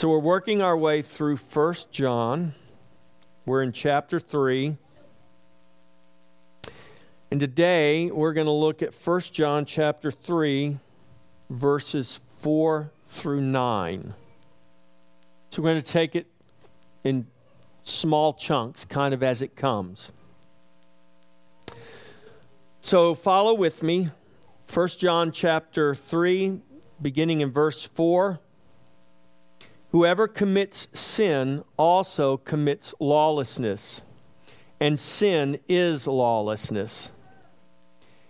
So we're working our way through 1 John. We're in chapter 3. And today we're going to look at 1 John chapter 3 verses 4 through 9. So we're going to take it in small chunks kind of as it comes. So follow with me. 1 John chapter 3 beginning in verse 4. Whoever commits sin also commits lawlessness, and sin is lawlessness.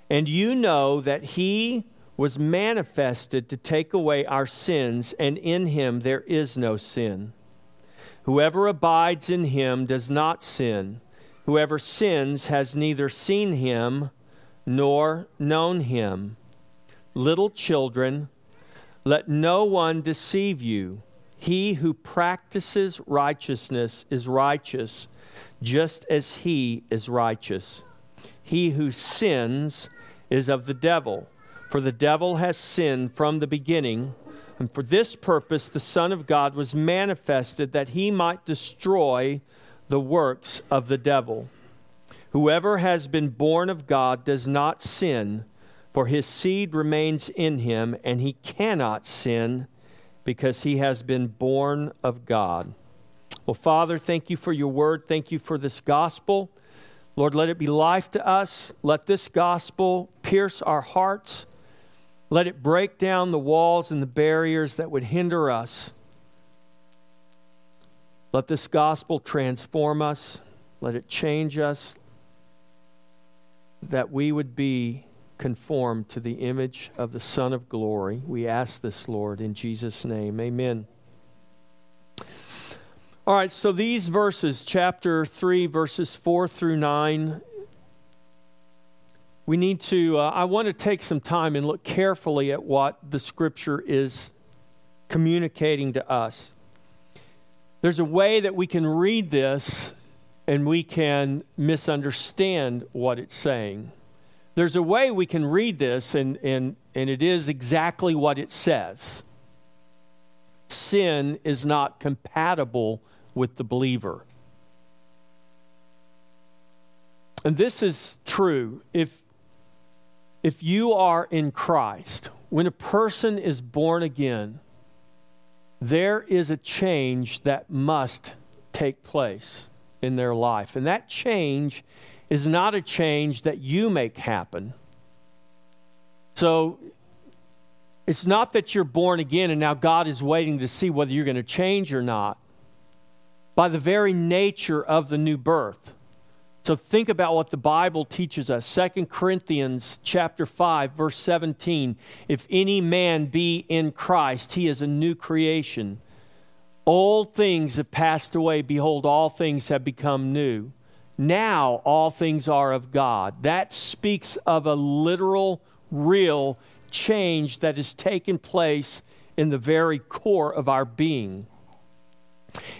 And you know that he was manifested to take away our sins, and in him there is no sin. Whoever abides in him does not sin. Whoever sins has neither seen him nor known him. Little children, let no one deceive you. He who practices righteousness is righteous, just as he is righteous. He who sins is of the devil, for the devil has sinned from the beginning. And for this purpose, the Son of God was manifested that he might destroy the works of the devil. Whoever has been born of God does not sin, for his seed remains in him, and he cannot sin because he has been born of God. Well, Father, thank you for your word. Thank you for this gospel. Lord, let it be life to us. Let this gospel pierce our hearts. Let it break down the walls and the barriers that would hinder us. Let this gospel transform us. Let it change us. That we would be conformed to the image of the Son of glory. We ask this, Lord, in Jesus' name. Amen. All right, so these verses, chapter 3, verses 4 through 9, we need to, uh, I want to take some time and look carefully at what the scripture is communicating to us. There's a way that we can read this and we can misunderstand what it's saying there's a way we can read this, and, and, and it is exactly what it says sin is not compatible with the believer. And this is true. If, if you are in Christ, when a person is born again, there is a change that must take place in their life. And that change is not a change that you make happen. So it's not that you're born again and now God is waiting to see whether you're going to change or not. By the very nature of the new birth. So think about what the Bible teaches us. Second Corinthians chapter 5 verse 17. If any man be in Christ, he is a new creation. Old things have passed away, behold all things have become new. Now all things are of God. That speaks of a literal, real change that has taken place in the very core of our being.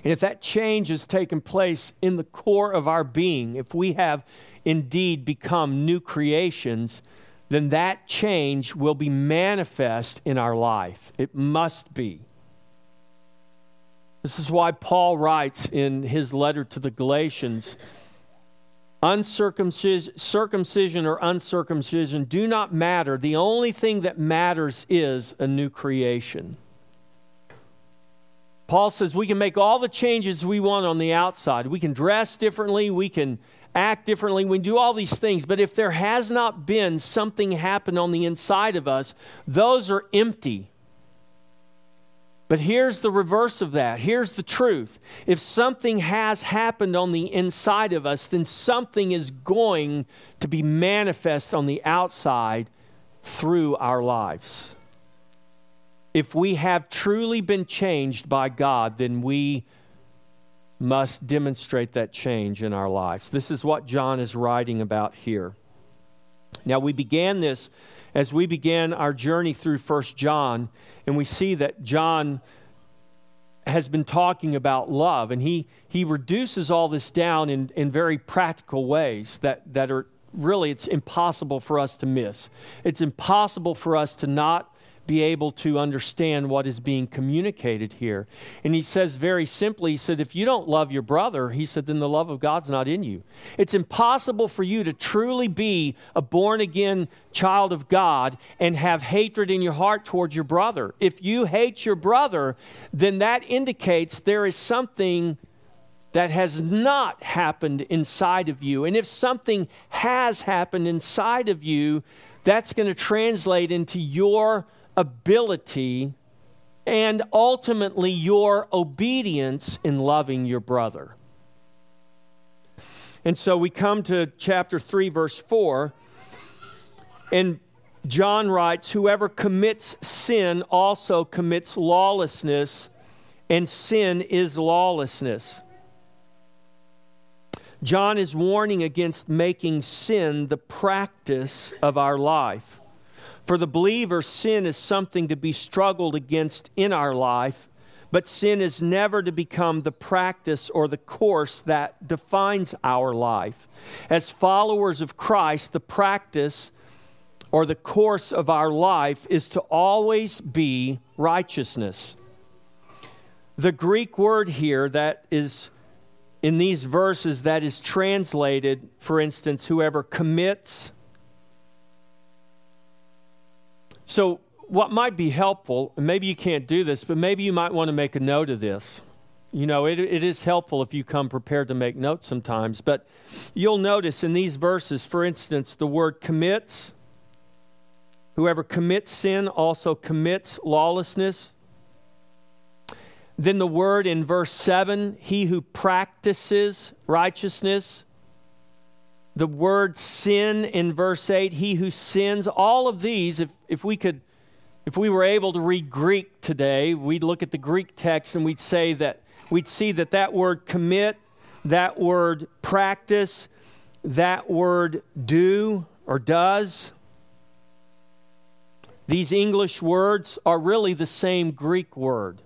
And if that change has taken place in the core of our being, if we have indeed become new creations, then that change will be manifest in our life. It must be. This is why Paul writes in his letter to the Galatians Uncircumcision, circumcision or uncircumcision do not matter. The only thing that matters is a new creation. Paul says we can make all the changes we want on the outside. We can dress differently, we can act differently, we can do all these things. But if there has not been something happen on the inside of us, those are empty. But here's the reverse of that. Here's the truth. If something has happened on the inside of us, then something is going to be manifest on the outside through our lives. If we have truly been changed by God, then we must demonstrate that change in our lives. This is what John is writing about here. Now, we began this as we began our journey through First John, and we see that John has been talking about love, and he, he reduces all this down in, in very practical ways that, that are really, it's impossible for us to miss. It's impossible for us to not be able to understand what is being communicated here. And he says very simply, he said, if you don't love your brother, he said, then the love of God's not in you. It's impossible for you to truly be a born again child of God and have hatred in your heart towards your brother. If you hate your brother, then that indicates there is something that has not happened inside of you. And if something has happened inside of you, that's going to translate into your ability and ultimately your obedience in loving your brother. And so we come to chapter 3, verse 4, and John writes, Whoever commits sin also commits lawlessness, and sin is lawlessness. John is warning against making sin the practice of our life. For the believer, sin is something to be struggled against in our life, but sin is never to become the practice or the course that defines our life. As followers of Christ, the practice or the course of our life is to always be righteousness. The Greek word here that is in these verses that is translated, for instance, whoever commits So, what might be helpful, and maybe you can't do this, but maybe you might want to make a note of this. You know, it, it is helpful if you come prepared to make notes sometimes, but you'll notice in these verses, for instance, the word commits. Whoever commits sin also commits lawlessness. Then the word in verse 7 he who practices righteousness the word sin in verse 8, he who sins, all of these, if, if we could, if we were able to read Greek today, we'd look at the Greek text and we'd say that, we'd see that that word commit, that word practice, that word do or does, these English words are really the same Greek word,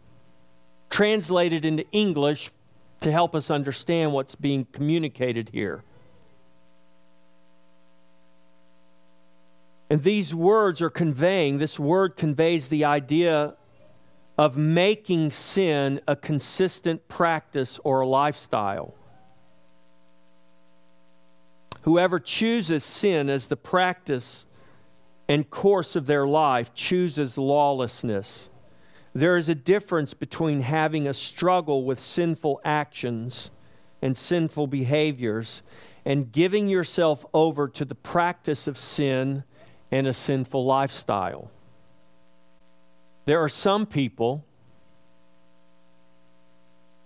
translated into English to help us understand what's being communicated here. And these words are conveying, this word conveys the idea of making sin a consistent practice or a lifestyle. Whoever chooses sin as the practice and course of their life chooses lawlessness. There is a difference between having a struggle with sinful actions and sinful behaviors and giving yourself over to the practice of sin and a sinful lifestyle. There are some people,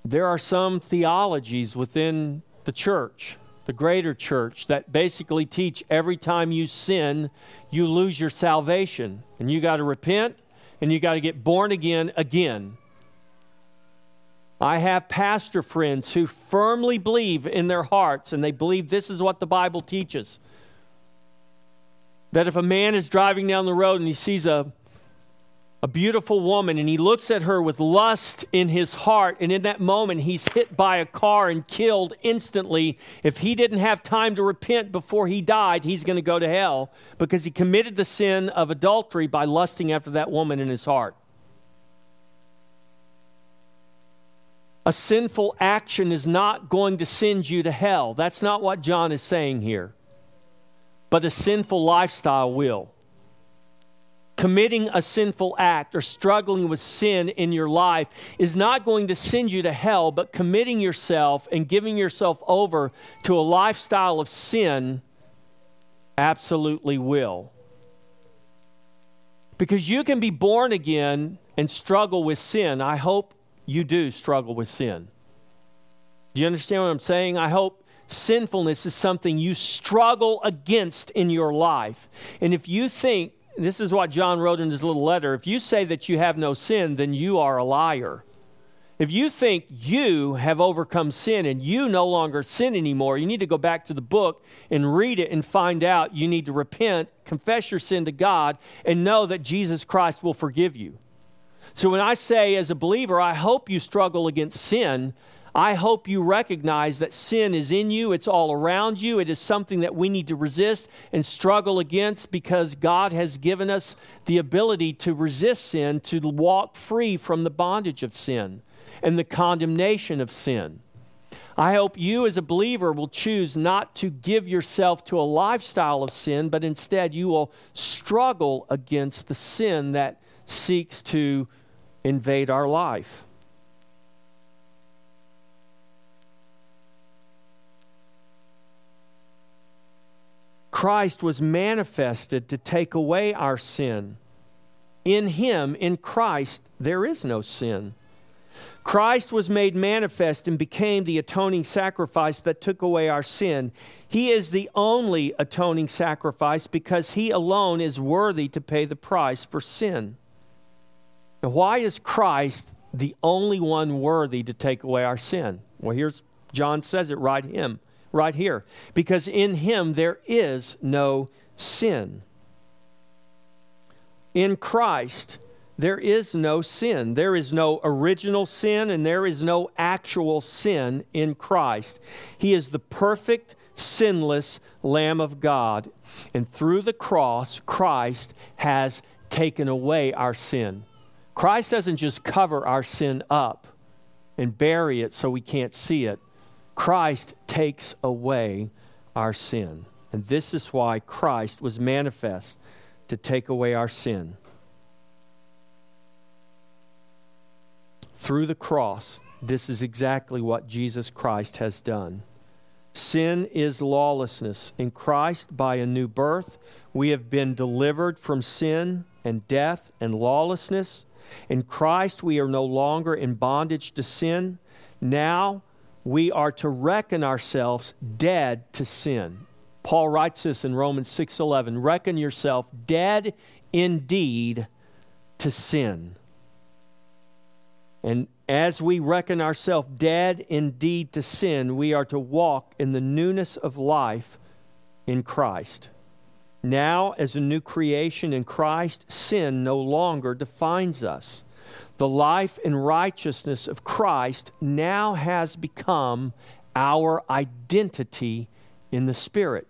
there are some theologies within the church, the greater church, that basically teach every time you sin, you lose your salvation. And you got to repent and you got to get born again again. I have pastor friends who firmly believe in their hearts, and they believe this is what the Bible teaches that if a man is driving down the road and he sees a, a beautiful woman and he looks at her with lust in his heart, and in that moment he's hit by a car and killed instantly, if he didn't have time to repent before he died, he's going to go to hell because he committed the sin of adultery by lusting after that woman in his heart. A sinful action is not going to send you to hell. That's not what John is saying here but a sinful lifestyle will. Committing a sinful act or struggling with sin in your life is not going to send you to hell, but committing yourself and giving yourself over to a lifestyle of sin absolutely will. Because you can be born again and struggle with sin. I hope you do struggle with sin. Do you understand what I'm saying? I hope sinfulness is something you struggle against in your life. And if you think, this is what John wrote in his little letter, if you say that you have no sin, then you are a liar. If you think you have overcome sin and you no longer sin anymore, you need to go back to the book and read it and find out you need to repent, confess your sin to God, and know that Jesus Christ will forgive you. So when I say as a believer, I hope you struggle against sin, I hope you recognize that sin is in you, it's all around you. It is something that we need to resist and struggle against because God has given us the ability to resist sin, to walk free from the bondage of sin and the condemnation of sin. I hope you, as a believer, will choose not to give yourself to a lifestyle of sin, but instead you will struggle against the sin that seeks to invade our life. Christ was manifested to take away our sin. In Him, in Christ, there is no sin. Christ was made manifest and became the atoning sacrifice that took away our sin. He is the only atoning sacrifice because He alone is worthy to pay the price for sin. Now, why is Christ the only one worthy to take away our sin? Well, here's John says it right him right here. Because in him there is no sin. In Christ, there is no sin. There is no original sin, and there is no actual sin in Christ. He is the perfect, sinless Lamb of God. And through the cross, Christ has taken away our sin. Christ doesn't just cover our sin up and bury it so we can't see it. Christ takes away our sin. And this is why Christ was manifest to take away our sin. Through the cross, this is exactly what Jesus Christ has done. Sin is lawlessness. In Christ, by a new birth, we have been delivered from sin and death and lawlessness. In Christ, we are no longer in bondage to sin. Now, we are to reckon ourselves dead to sin. Paul writes this in Romans 6:11, reckon yourself dead indeed to sin. And as we reckon ourselves dead indeed to sin, we are to walk in the newness of life in Christ. Now, as a new creation in Christ, sin no longer defines us the life and righteousness of Christ now has become our identity in the Spirit.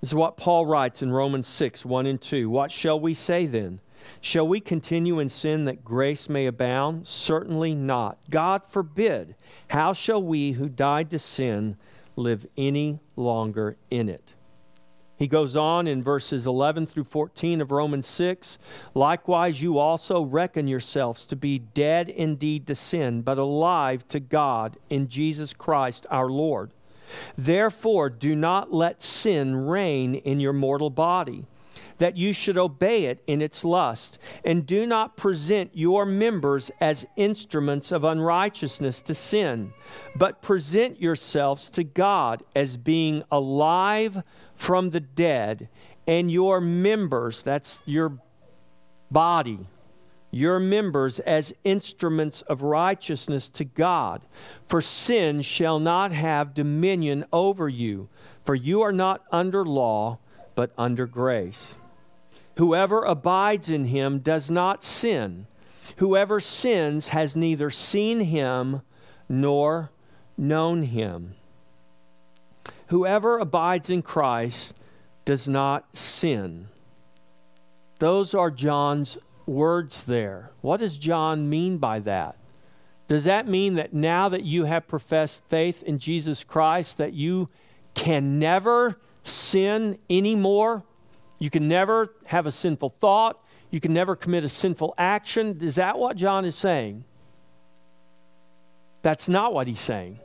This is what Paul writes in Romans 6 1 and 2. What shall we say then? Shall we continue in sin that grace may abound? Certainly not. God forbid. How shall we who died to sin live any longer in it? He goes on in verses 11 through 14 of Romans 6 Likewise, you also reckon yourselves to be dead indeed to sin, but alive to God in Jesus Christ our Lord. Therefore, do not let sin reign in your mortal body that you should obey it in its lust. And do not present your members as instruments of unrighteousness to sin, but present yourselves to God as being alive from the dead, and your members, that's your body, your members as instruments of righteousness to God. For sin shall not have dominion over you, for you are not under law, but under grace. Whoever abides in him does not sin. Whoever sins has neither seen him nor known him. Whoever abides in Christ does not sin. Those are John's words there. What does John mean by that? Does that mean that now that you have professed faith in Jesus Christ that you can never sin anymore? You can never have a sinful thought. You can never commit a sinful action. Is that what John is saying? That's not what he's saying.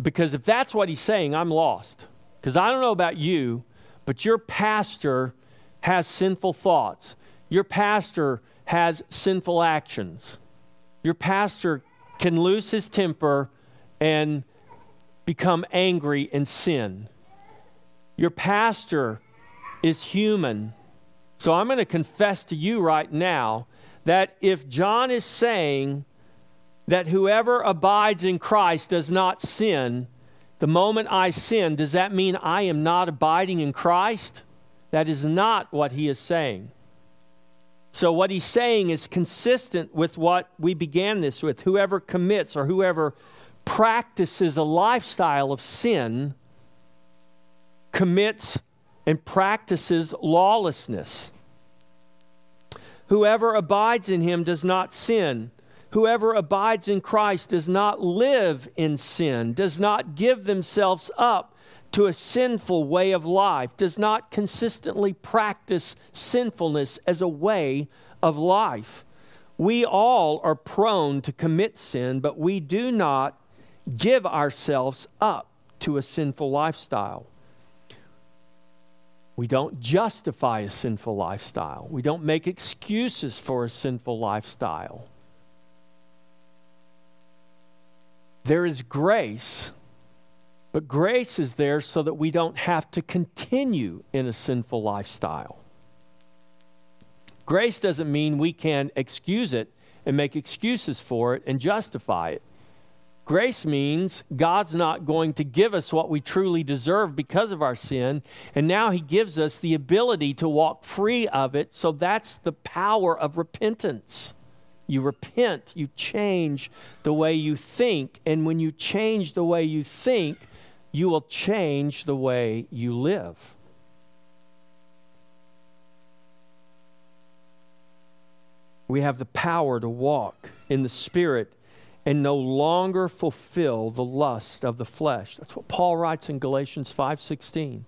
Because if that's what he's saying, I'm lost. Because I don't know about you, but your pastor has sinful thoughts. Your pastor has sinful actions. Your pastor can lose his temper and become angry and sin. Your pastor is human. So I'm going to confess to you right now that if John is saying that whoever abides in Christ does not sin, the moment I sin, does that mean I am not abiding in Christ? That is not what he is saying. So, what he's saying is consistent with what we began this with. Whoever commits or whoever practices a lifestyle of sin commits and practices lawlessness. Whoever abides in him does not sin. Whoever abides in Christ does not live in sin, does not give themselves up to a sinful way of life, does not consistently practice sinfulness as a way of life. We all are prone to commit sin, but we do not give ourselves up to a sinful lifestyle. We don't justify a sinful lifestyle. We don't make excuses for a sinful lifestyle. There is grace, but grace is there so that we don't have to continue in a sinful lifestyle. Grace doesn't mean we can excuse it and make excuses for it and justify it. Grace means God's not going to give us what we truly deserve because of our sin. And now He gives us the ability to walk free of it. So that's the power of repentance. You repent, you change the way you think. And when you change the way you think, you will change the way you live. We have the power to walk in the Spirit and no longer fulfill the lust of the flesh. That's what Paul writes in Galatians 5:16.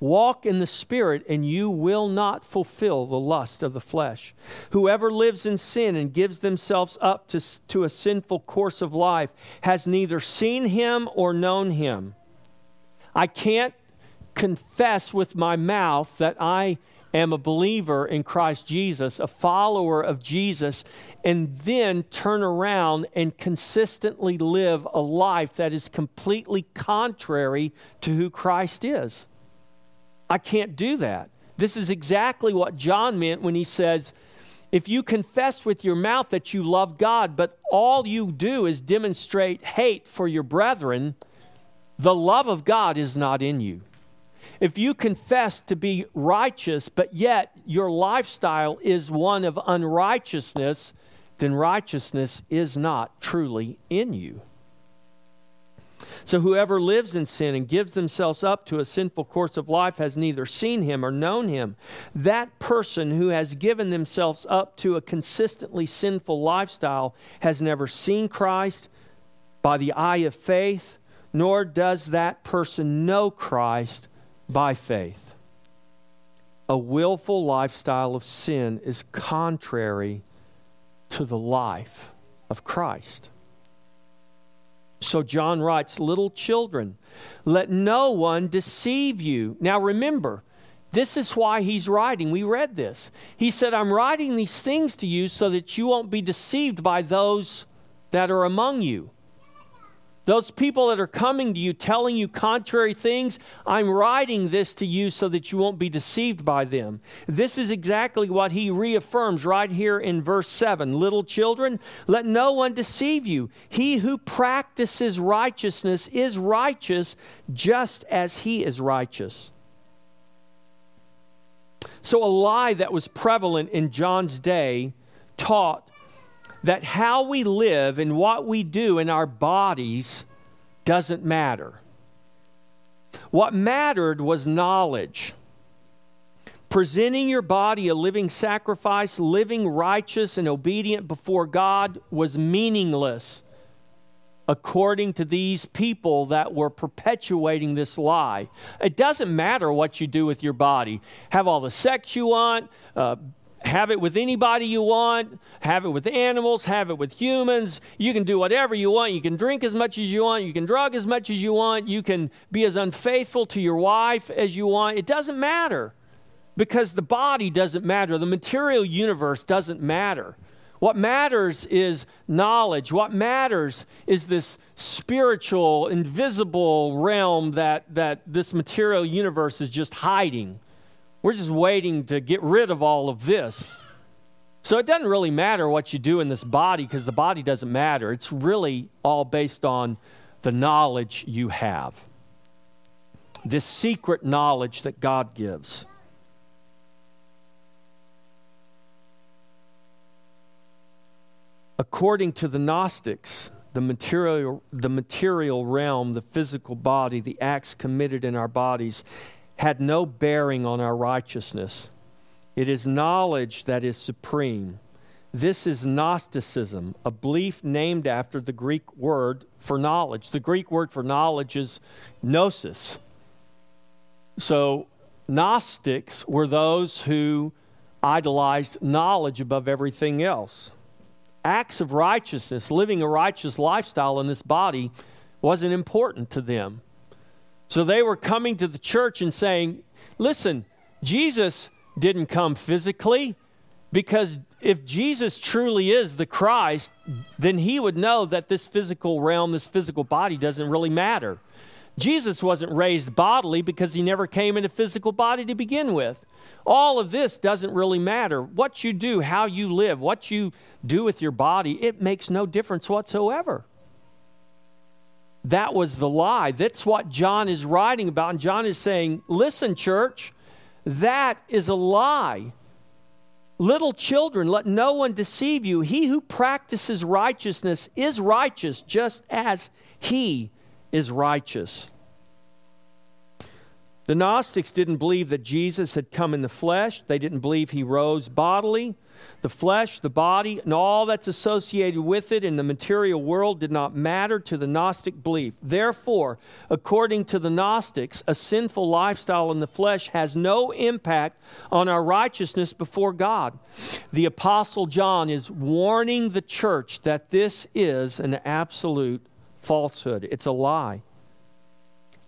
Walk in the spirit and you will not fulfill the lust of the flesh. Whoever lives in sin and gives themselves up to, to a sinful course of life has neither seen him or known him. I can't confess with my mouth that I am a believer in Christ Jesus, a follower of Jesus, and then turn around and consistently live a life that is completely contrary to who Christ is. I can't do that. This is exactly what John meant when he says, if you confess with your mouth that you love God, but all you do is demonstrate hate for your brethren, the love of God is not in you. If you confess to be righteous, but yet your lifestyle is one of unrighteousness, then righteousness is not truly in you. So whoever lives in sin and gives themselves up to a sinful course of life has neither seen him or known him. That person who has given themselves up to a consistently sinful lifestyle has never seen Christ by the eye of faith, nor does that person know Christ by faith. A willful lifestyle of sin is contrary to the life of Christ. So John writes, Little children, let no one deceive you. Now remember, this is why he's writing. We read this. He said, I'm writing these things to you so that you won't be deceived by those that are among you. Those people that are coming to you telling you contrary things, I'm writing this to you so that you won't be deceived by them. This is exactly what he reaffirms right here in verse 7. Little children, let no one deceive you. He who practices righteousness is righteous just as he is righteous. So, a lie that was prevalent in John's day taught that how we live and what we do in our bodies doesn't matter. What mattered was knowledge. Presenting your body a living sacrifice, living righteous and obedient before God was meaningless according to these people that were perpetuating this lie. It doesn't matter what you do with your body. Have all the sex you want, uh, have it with anybody you want, have it with animals, have it with humans. You can do whatever you want. You can drink as much as you want. You can drug as much as you want. You can be as unfaithful to your wife as you want. It doesn't matter because the body doesn't matter. The material universe doesn't matter. What matters is knowledge. What matters is this spiritual, invisible realm that, that this material universe is just hiding. We're just waiting to get rid of all of this. So it doesn't really matter what you do in this body because the body doesn't matter. It's really all based on the knowledge you have. This secret knowledge that God gives. According to the Gnostics, the material, the material realm, the physical body, the acts committed in our bodies had no bearing on our righteousness. It is knowledge that is supreme. This is Gnosticism, a belief named after the Greek word for knowledge. The Greek word for knowledge is gnosis. So, Gnostics were those who idolized knowledge above everything else. Acts of righteousness, living a righteous lifestyle in this body, wasn't important to them. So they were coming to the church and saying, Listen, Jesus didn't come physically because if Jesus truly is the Christ, then he would know that this physical realm, this physical body doesn't really matter. Jesus wasn't raised bodily because he never came in a physical body to begin with. All of this doesn't really matter. What you do, how you live, what you do with your body, it makes no difference whatsoever. That was the lie. That's what John is writing about. And John is saying, listen, church, that is a lie. Little children, let no one deceive you. He who practices righteousness is righteous, just as he is righteous. The Gnostics didn't believe that Jesus had come in the flesh. They didn't believe he rose bodily. The flesh, the body, and all that's associated with it in the material world did not matter to the Gnostic belief. Therefore, according to the Gnostics, a sinful lifestyle in the flesh has no impact on our righteousness before God. The Apostle John is warning the church that this is an absolute falsehood, it's a lie.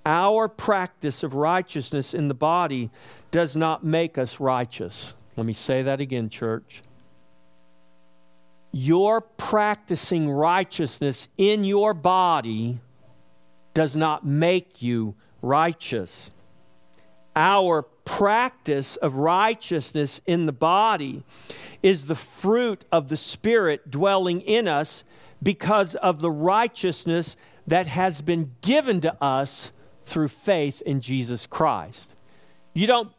Our practice of righteousness in the body does not make us righteous. Let me say that again, church. Your practicing righteousness in your body does not make you righteous. Our practice of righteousness in the body is the fruit of the Spirit dwelling in us because of the righteousness that has been given to us through faith in Jesus Christ. You don't,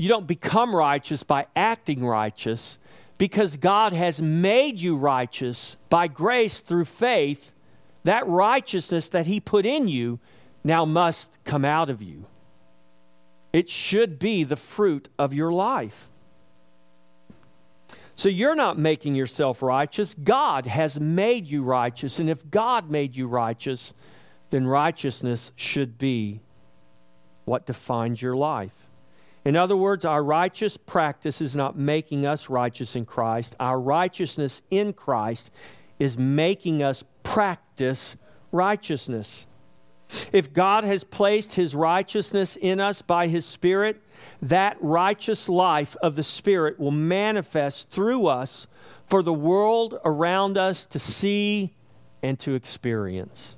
you don't become righteous by acting righteous because God has made you righteous by grace through faith. That righteousness that He put in you now must come out of you. It should be the fruit of your life. So you're not making yourself righteous. God has made you righteous. And if God made you righteous, then righteousness should be what defines your life. In other words, our righteous practice is not making us righteous in Christ. Our righteousness in Christ is making us practice righteousness. If God has placed his righteousness in us by his Spirit, that righteous life of the Spirit will manifest through us for the world around us to see and to experience.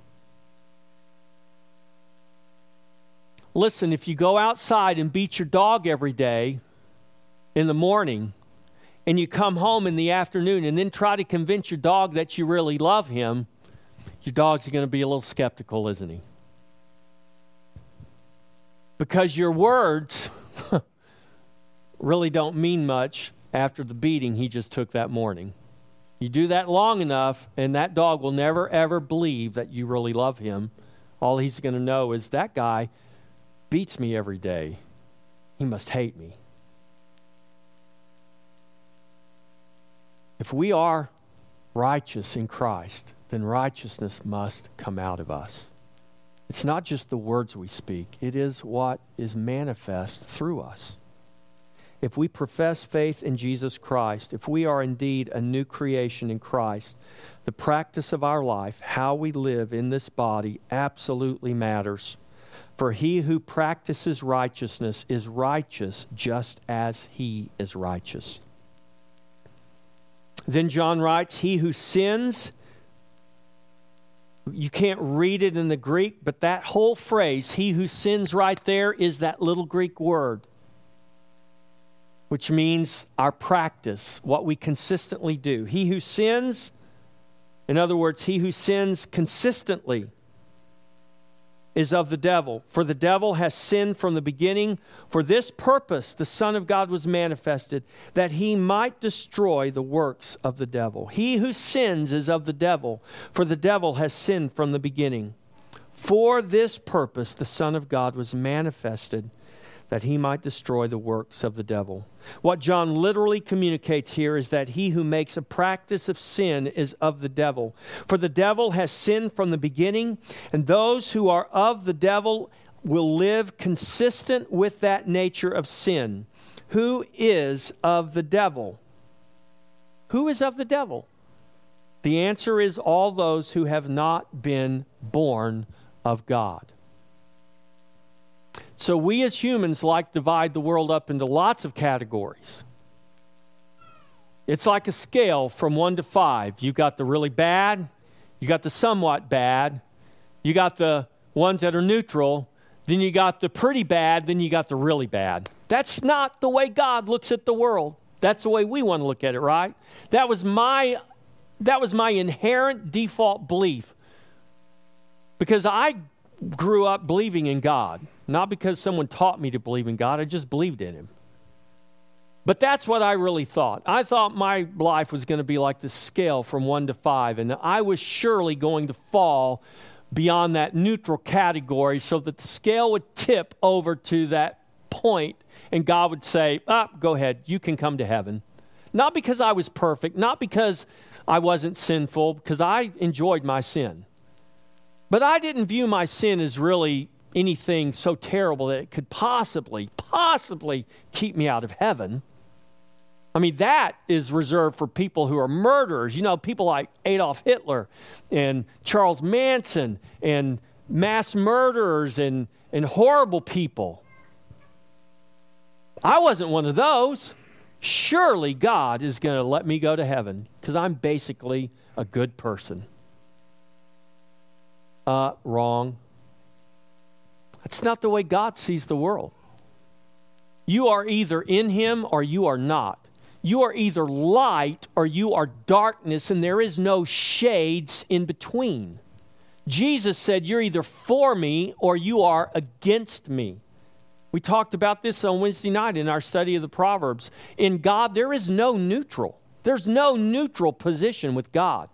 Listen, if you go outside and beat your dog every day in the morning, and you come home in the afternoon and then try to convince your dog that you really love him, your dog's going to be a little skeptical, isn't he? Because your words really don't mean much after the beating he just took that morning. You do that long enough, and that dog will never, ever believe that you really love him. All he's going to know is that guy beats me every day. He must hate me. If we are righteous in Christ, then righteousness must come out of us. It's not just the words we speak, it is what is manifest through us. If we profess faith in Jesus Christ, if we are indeed a new creation in Christ, the practice of our life, how we live in this body, absolutely matters. For he who practices righteousness is righteous just as he is righteous. Then John writes, He who sins, you can't read it in the Greek, but that whole phrase, he who sins right there, is that little Greek word, which means our practice, what we consistently do. He who sins, in other words, he who sins consistently is of the devil. For the devil has sinned from the beginning. For this purpose the Son of God was manifested, that he might destroy the works of the devil. He who sins is of the devil, for the devil has sinned from the beginning. For this purpose the Son of God was manifested that he might destroy the works of the devil. What John literally communicates here is that he who makes a practice of sin is of the devil. For the devil has sinned from the beginning, and those who are of the devil will live consistent with that nature of sin. Who is of the devil? Who is of the devil? The answer is all those who have not been born of God. So we as humans like divide the world up into lots of categories. It's like a scale from 1 to 5. You got the really bad, you got the somewhat bad, you got the ones that are neutral, then you got the pretty bad, then you got the really bad. That's not the way God looks at the world. That's the way we want to look at it, right? That was my that was my inherent default belief. Because I grew up believing in God. Not because someone taught me to believe in God, I just believed in Him. But that's what I really thought. I thought my life was going to be like the scale from one to five, and I was surely going to fall beyond that neutral category so that the scale would tip over to that point, and God would say, Ah, go ahead, you can come to heaven. Not because I was perfect, not because I wasn't sinful, because I enjoyed my sin. But I didn't view my sin as really anything so terrible that it could possibly, possibly keep me out of heaven. I mean, that is reserved for people who are murderers. You know, people like Adolf Hitler and Charles Manson and mass murderers and, and horrible people. I wasn't one of those. Surely God is going to let me go to heaven because I'm basically a good person. Uh, wrong. That's not the way God sees the world. You are either in Him or you are not. You are either light or you are darkness, and there is no shades in between. Jesus said, You're either for me or you are against me. We talked about this on Wednesday night in our study of the Proverbs. In God, there is no neutral, there's no neutral position with God.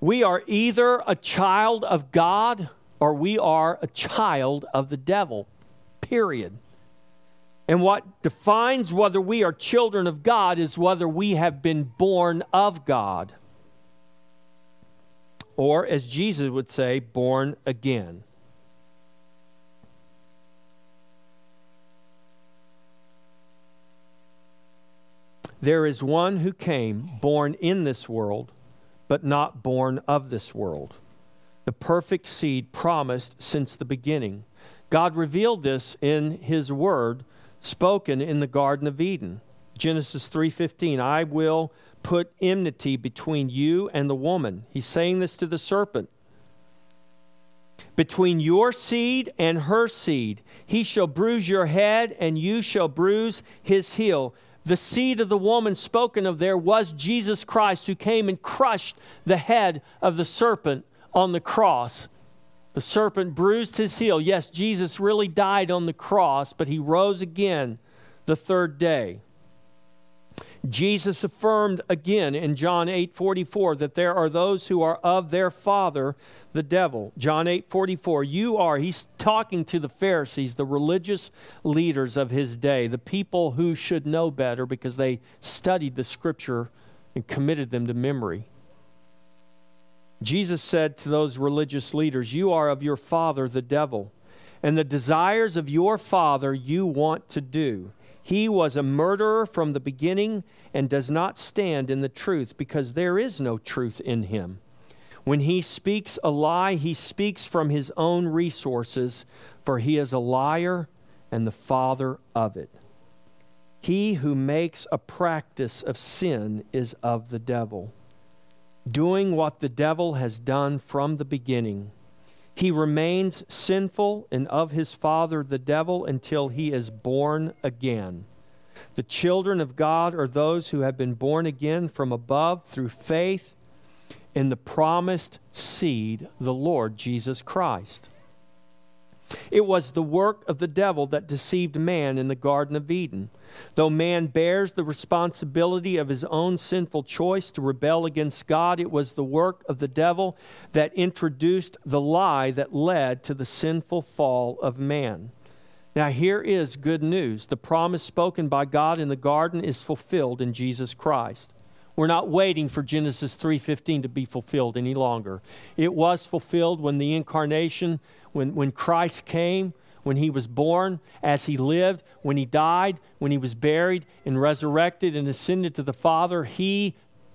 We are either a child of God or we are a child of the devil, period. And what defines whether we are children of God is whether we have been born of God. Or, as Jesus would say, born again. There is one who came, born in this world, but not born of this world the perfect seed promised since the beginning. God revealed this in his word spoken in the garden of Eden. Genesis 3:15 I will put enmity between you and the woman. He's saying this to the serpent. Between your seed and her seed, he shall bruise your head and you shall bruise his heel. The seed of the woman spoken of there was Jesus Christ who came and crushed the head of the serpent on the cross. The serpent bruised his heel. Yes, Jesus really died on the cross, but he rose again the third day. Jesus affirmed again in John 8:44 that there are those who are of their father the devil. John 8:44 you are he's talking to the Pharisees, the religious leaders of his day, the people who should know better because they studied the scripture and committed them to memory. Jesus said to those religious leaders, You are of your father, the devil, and the desires of your father you want to do. He was a murderer from the beginning and does not stand in the truth because there is no truth in him. When he speaks a lie, he speaks from his own resources, for he is a liar and the father of it. He who makes a practice of sin is of the devil doing what the devil has done from the beginning. He remains sinful and of his father the devil until he is born again. The children of God are those who have been born again from above through faith in the promised seed, the Lord Jesus Christ. It was the work of the devil that deceived man in the Garden of Eden. Though man bears the responsibility of his own sinful choice to rebel against God, it was the work of the devil that introduced the lie that led to the sinful fall of man. Now, here is good news. The promise spoken by God in the garden is fulfilled in Jesus Christ. We're not waiting for Genesis 3:15 to be fulfilled any longer. It was fulfilled when the incarnation, when, when Christ came, when he was born, as he lived, when he died, when he was buried and resurrected and ascended to the Father. He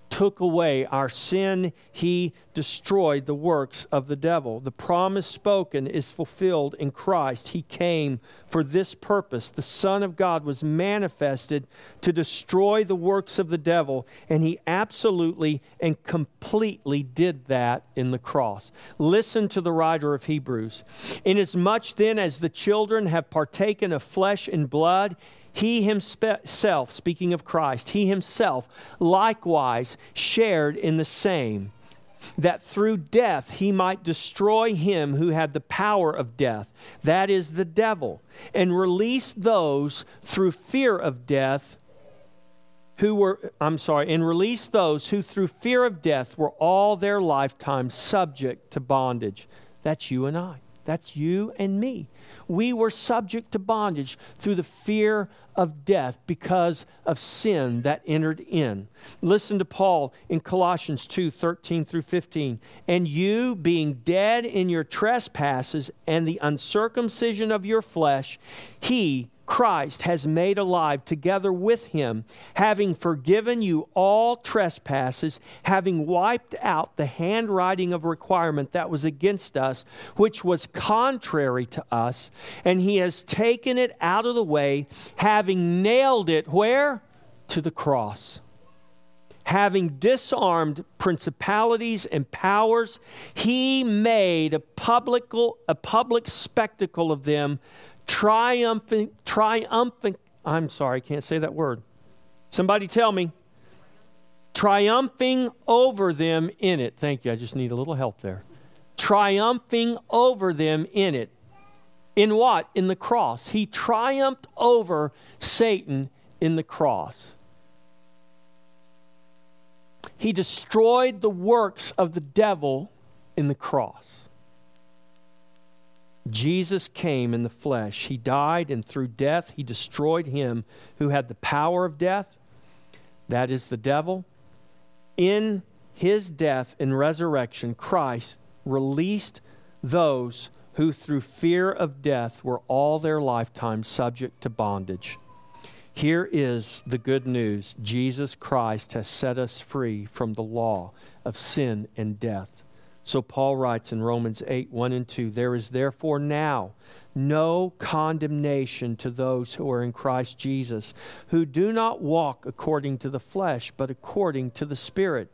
took away our sin, he destroyed the works of the devil. The promise spoken is fulfilled in Christ. He came for this purpose. The Son of God was manifested to destroy the works of the devil, and he absolutely and completely did that in the cross. Listen to the writer of Hebrews. Inasmuch then as the children have partaken of flesh and blood, he himself, speaking of Christ, he himself likewise shared in the same, that through death he might destroy him who had the power of death, that is the devil, and release those through fear of death who were, I'm sorry, and release those who through fear of death were all their lifetime subject to bondage. That's you and I. That's you and me we were subject to bondage through the fear of death because of sin that entered in. Listen to Paul in Colossians 2 13 through 15. And you, being dead in your trespasses and the uncircumcision of your flesh, he, Christ has made alive together with him, having forgiven you all trespasses, having wiped out the handwriting of requirement that was against us, which was contrary to us, and he has taken it out of the way, having nailed it where? To the cross having disarmed principalities and powers, he made a public, a public spectacle of them, triumphing, triumphant, I'm sorry, I can't say that word. Somebody tell me. Triumphing over them in it. Thank you. I just need a little help there. Triumphing over them in it. In what? In the cross. He triumphed over Satan in the cross. He destroyed the works of the devil in the cross. Jesus came in the flesh. He died, and through death, he destroyed him who had the power of death. That is the devil. In his death and resurrection, Christ released those who, through fear of death, were all their lifetime subject to bondage. Here is the good news Jesus Christ has set us free from the law of sin and death. So Paul writes in Romans 8 1 and 2 There is therefore now no condemnation to those who are in Christ Jesus, who do not walk according to the flesh, but according to the Spirit.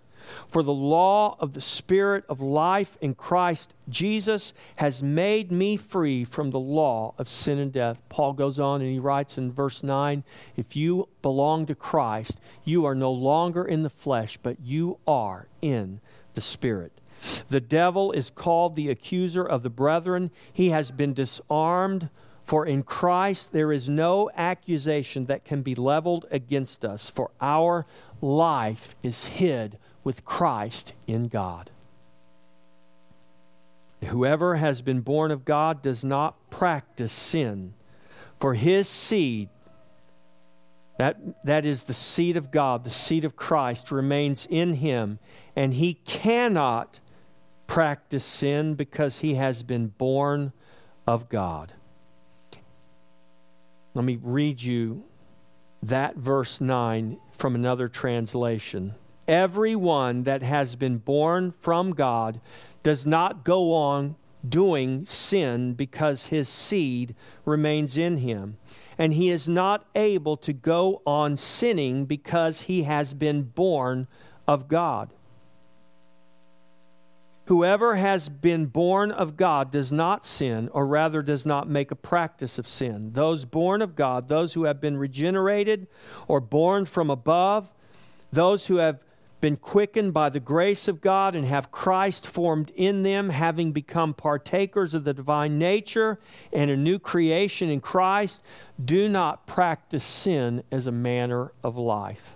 For the law of the Spirit of life in Christ Jesus has made me free from the law of sin and death. Paul goes on and he writes in verse 9 If you belong to Christ, you are no longer in the flesh, but you are in the Spirit. The devil is called the accuser of the brethren. He has been disarmed, for in Christ there is no accusation that can be leveled against us, for our life is hid with Christ in God. Whoever has been born of God does not practice sin, for his seed, that, that is the seed of God, the seed of Christ, remains in him, and he cannot practice sin because he has been born of God. Let me read you that verse 9 from another translation. Everyone that has been born from God does not go on doing sin because his seed remains in him. And he is not able to go on sinning because he has been born of God. Whoever has been born of God does not sin, or rather does not make a practice of sin. Those born of God, those who have been regenerated or born from above, those who have been quickened by the grace of God and have Christ formed in them, having become partakers of the divine nature and a new creation in Christ, do not practice sin as a manner of life.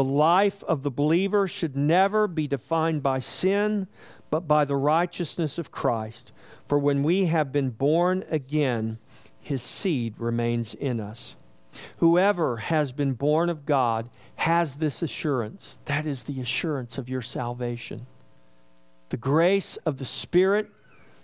The life of the believer should never be defined by sin, but by the righteousness of Christ. For when we have been born again, his seed remains in us. Whoever has been born of God has this assurance. That is the assurance of your salvation. The grace of the Spirit,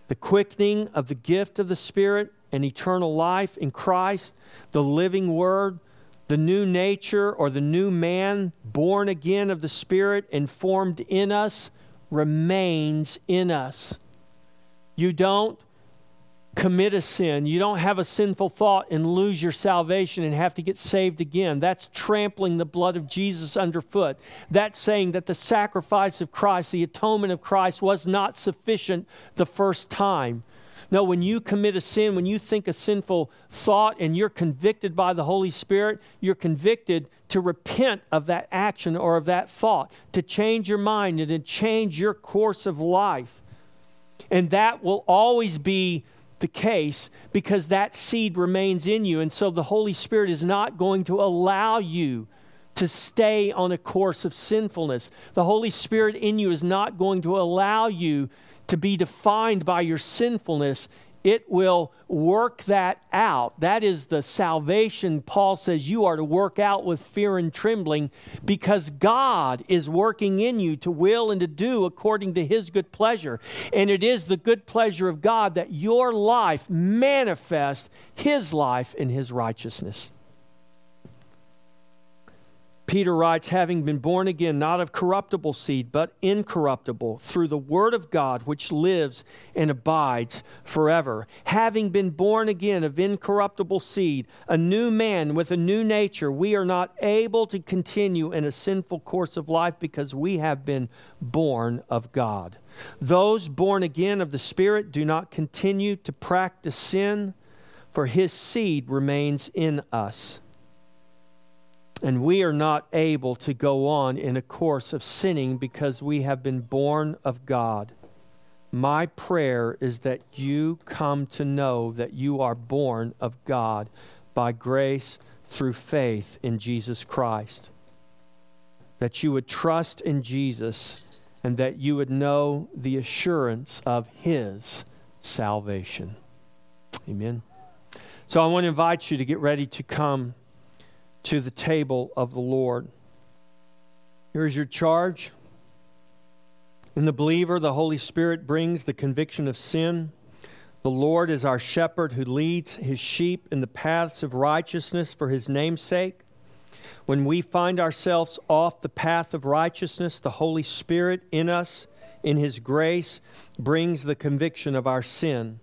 the quickening of the gift of the Spirit, and eternal life in Christ, the living Word, the new nature or the new man, born again of the Spirit and formed in us, remains in us. You don't commit a sin. You don't have a sinful thought and lose your salvation and have to get saved again. That's trampling the blood of Jesus underfoot. That's saying that the sacrifice of Christ, the atonement of Christ, was not sufficient the first time. No, when you commit a sin, when you think a sinful thought and you're convicted by the Holy Spirit, you're convicted to repent of that action or of that thought, to change your mind and to change your course of life. And that will always be the case because that seed remains in you. And so the Holy Spirit is not going to allow you to stay on a course of sinfulness. The Holy Spirit in you is not going to allow you to be defined by your sinfulness it will work that out. That is the salvation Paul says you are to work out with fear and trembling because God is working in you to will and to do according to his good pleasure. And it is the good pleasure of God that your life manifest his life in his righteousness. Peter writes, having been born again, not of corruptible seed, but incorruptible, through the word of God, which lives and abides forever. Having been born again of incorruptible seed, a new man with a new nature, we are not able to continue in a sinful course of life because we have been born of God. Those born again of the Spirit do not continue to practice sin, for his seed remains in us. And we are not able to go on in a course of sinning because we have been born of God. My prayer is that you come to know that you are born of God by grace through faith in Jesus Christ. That you would trust in Jesus and that you would know the assurance of His salvation. Amen. So I want to invite you to get ready to come to the table of the Lord. Here's your charge. In the believer, the Holy Spirit brings the conviction of sin. The Lord is our shepherd who leads his sheep in the paths of righteousness for his name's sake. When we find ourselves off the path of righteousness, the Holy Spirit in us, in his grace, brings the conviction of our sin.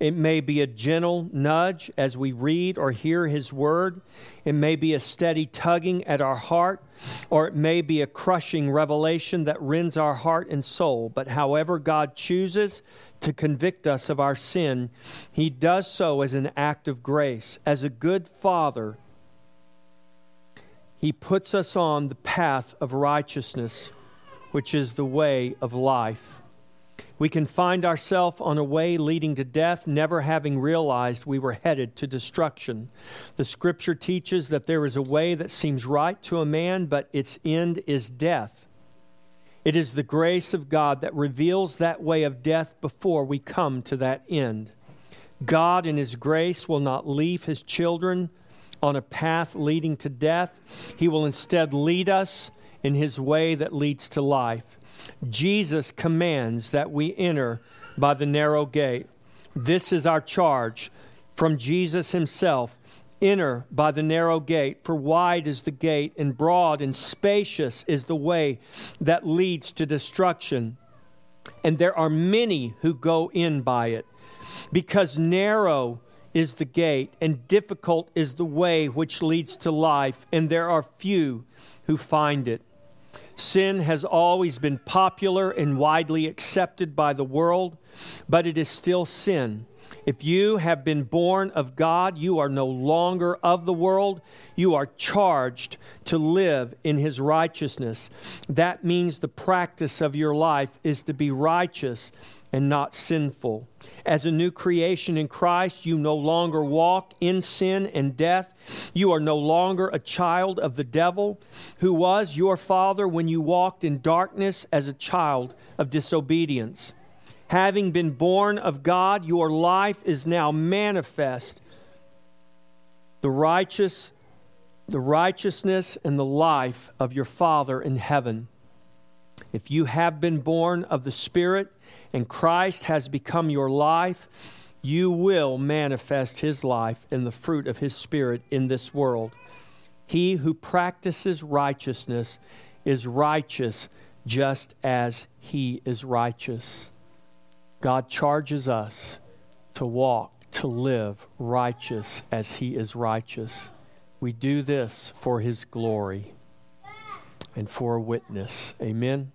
It may be a gentle nudge as we read or hear His word. It may be a steady tugging at our heart, or it may be a crushing revelation that rends our heart and soul. But however God chooses to convict us of our sin, He does so as an act of grace. As a good Father, He puts us on the path of righteousness, which is the way of life. We can find ourselves on a way leading to death, never having realized we were headed to destruction. The scripture teaches that there is a way that seems right to a man, but its end is death. It is the grace of God that reveals that way of death before we come to that end. God, in His grace, will not leave His children on a path leading to death. He will instead lead us in His way that leads to life. Jesus commands that we enter by the narrow gate. This is our charge from Jesus himself. Enter by the narrow gate, for wide is the gate, and broad and spacious is the way that leads to destruction. And there are many who go in by it, because narrow is the gate, and difficult is the way which leads to life, and there are few who find it. Sin has always been popular and widely accepted by the world, but it is still sin. If you have been born of God, you are no longer of the world. You are charged to live in his righteousness. That means the practice of your life is to be righteous and not sinful. As a new creation in Christ, you no longer walk in sin and death. You are no longer a child of the devil, who was your father when you walked in darkness as a child of disobedience. Having been born of God, your life is now manifest. The righteous, the righteousness and the life of your Father in heaven. If you have been born of the Spirit and Christ has become your life, you will manifest his life in the fruit of his Spirit in this world. He who practices righteousness is righteous just as he is righteous. God charges us to walk, to live righteous as He is righteous. We do this for His glory and for a witness. Amen.